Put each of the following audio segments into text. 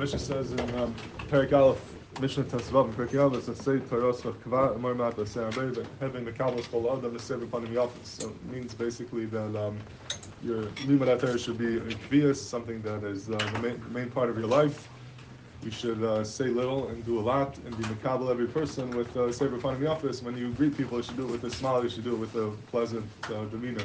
Mishnah says in um, Perek Aleph, Mishnah Tesvav in Perek Aleph, it says, Toros Kva Amar Mat Asarabeh, having the Kabbalah Kol Adam upon the office. So it means basically that um, your Limud Torah should be a kvias, something that is uh, the main, main part of your life. You should uh, say little and do a lot and be makabel every person with uh, Sefer the office. When you greet people, you should do it with a smile, you should do it with a pleasant uh, demeanor.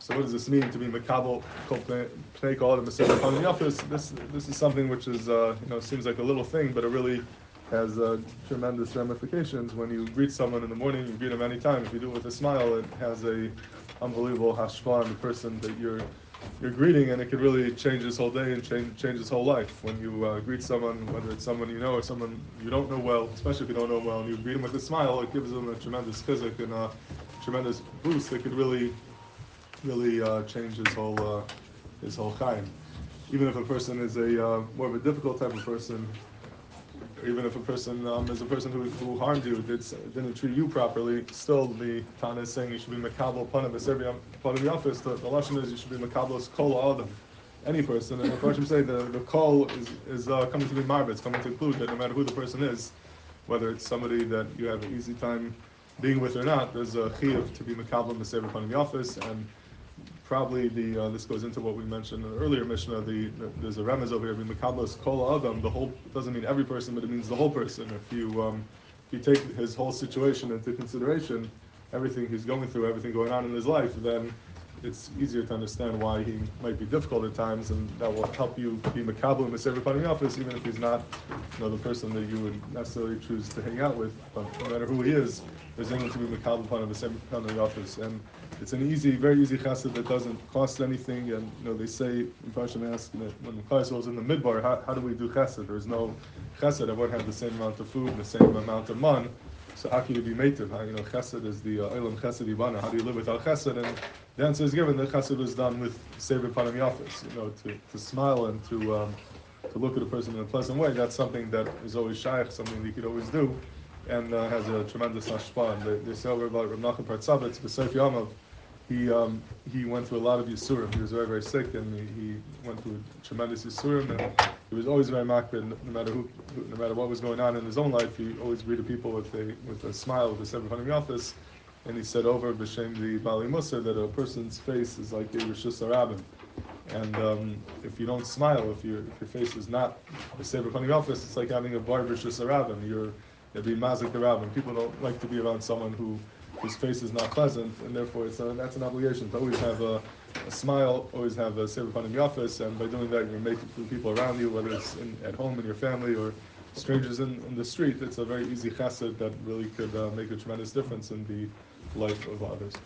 So what does this mean to be makabel pnei kol adam upon the office? This this is something which is uh, you know seems like a little thing, but it really has uh, tremendous ramifications. When you greet someone in the morning, you greet them anytime. If you do it with a smile, it has a unbelievable hashpah on the person that you're you're greeting, and it could really change his whole day and change change his whole life. When you uh, greet someone, whether it's someone you know or someone you don't know well, especially if you don't know well, and you greet them with a smile, it gives them a tremendous chizik and a tremendous boost that could really, really uh, change his whole uh, his whole chaim. Even if a person is a uh, more of a difficult type of person, or even if a person um, is a person who, who harmed you, did, didn't treat you properly, still the Tana is saying you should be makabel panav every part of the office. The, the lashon is you should be makabel kol adam, any person. And the Farshim say the the kol is is uh, coming to be marba. It's coming to include that no matter who the person is, whether it's somebody that you have an easy time being with or not, there's a chiyuv to be makabel in the office and probably the uh, this goes into what we mentioned in the earlier Mishnah. The, the there's a remez over here. I mean, Mikablas kol adam. The whole doesn't mean every person, but it means the whole person. If you um, if you take his whole situation into consideration, everything he's going through, everything going on in his life, then it's easier to understand why he might be difficult at times, and that will help you be makabel in the everybody in the office, even if he's not, you know, the person that you would necessarily choose to hang out with. But no matter who he is, there's going to be makabel upon him in the office, and it's an easy, very easy chesed that doesn't cost anything. And you know, they say, in Mepharshim ask when Klai was in the midbar, how, how do we do chesed? There's no chesed. Everyone has the same amount of food and the same amount of man. So how can you be mative? How, you know, chesed is the uh, chesed ibana. How do you live without chesed? And the answer is given that chesed is done with sever panam office. You know, to, to smile and to um, to look at a person in a pleasant way. That's something that is always shaykh, something that you could always do, and uh, has a tremendous hashpah. They, they say over about Rav Nachman Partzabitz, B'Seif he um, he went through a lot of Yisurim. He was very, very sick, and he, he went through tremendous Yisurim, and he was always very makbid, no matter who, no matter what was going on in his own life. He always greeted people with a with a smile, with a seven office, and he said over b'shem the Baalei Mussar that a person's face is like a Rishus Arabim. And um, if you don't smile, if, your if your face is not a seven hundred office, it's like having a barber Rishus Arabim. You're, you'll be mazik the. People don't like to be around someone who his face is not pleasant, and therefore it's a, that's an obligation to always have a, a smile, always have a sefer in the office, and by doing that, you're making for people around you, whether it's in, at home in your family or strangers in, in the street. It's a very easy chesed that really could uh, make a tremendous difference in the life of others.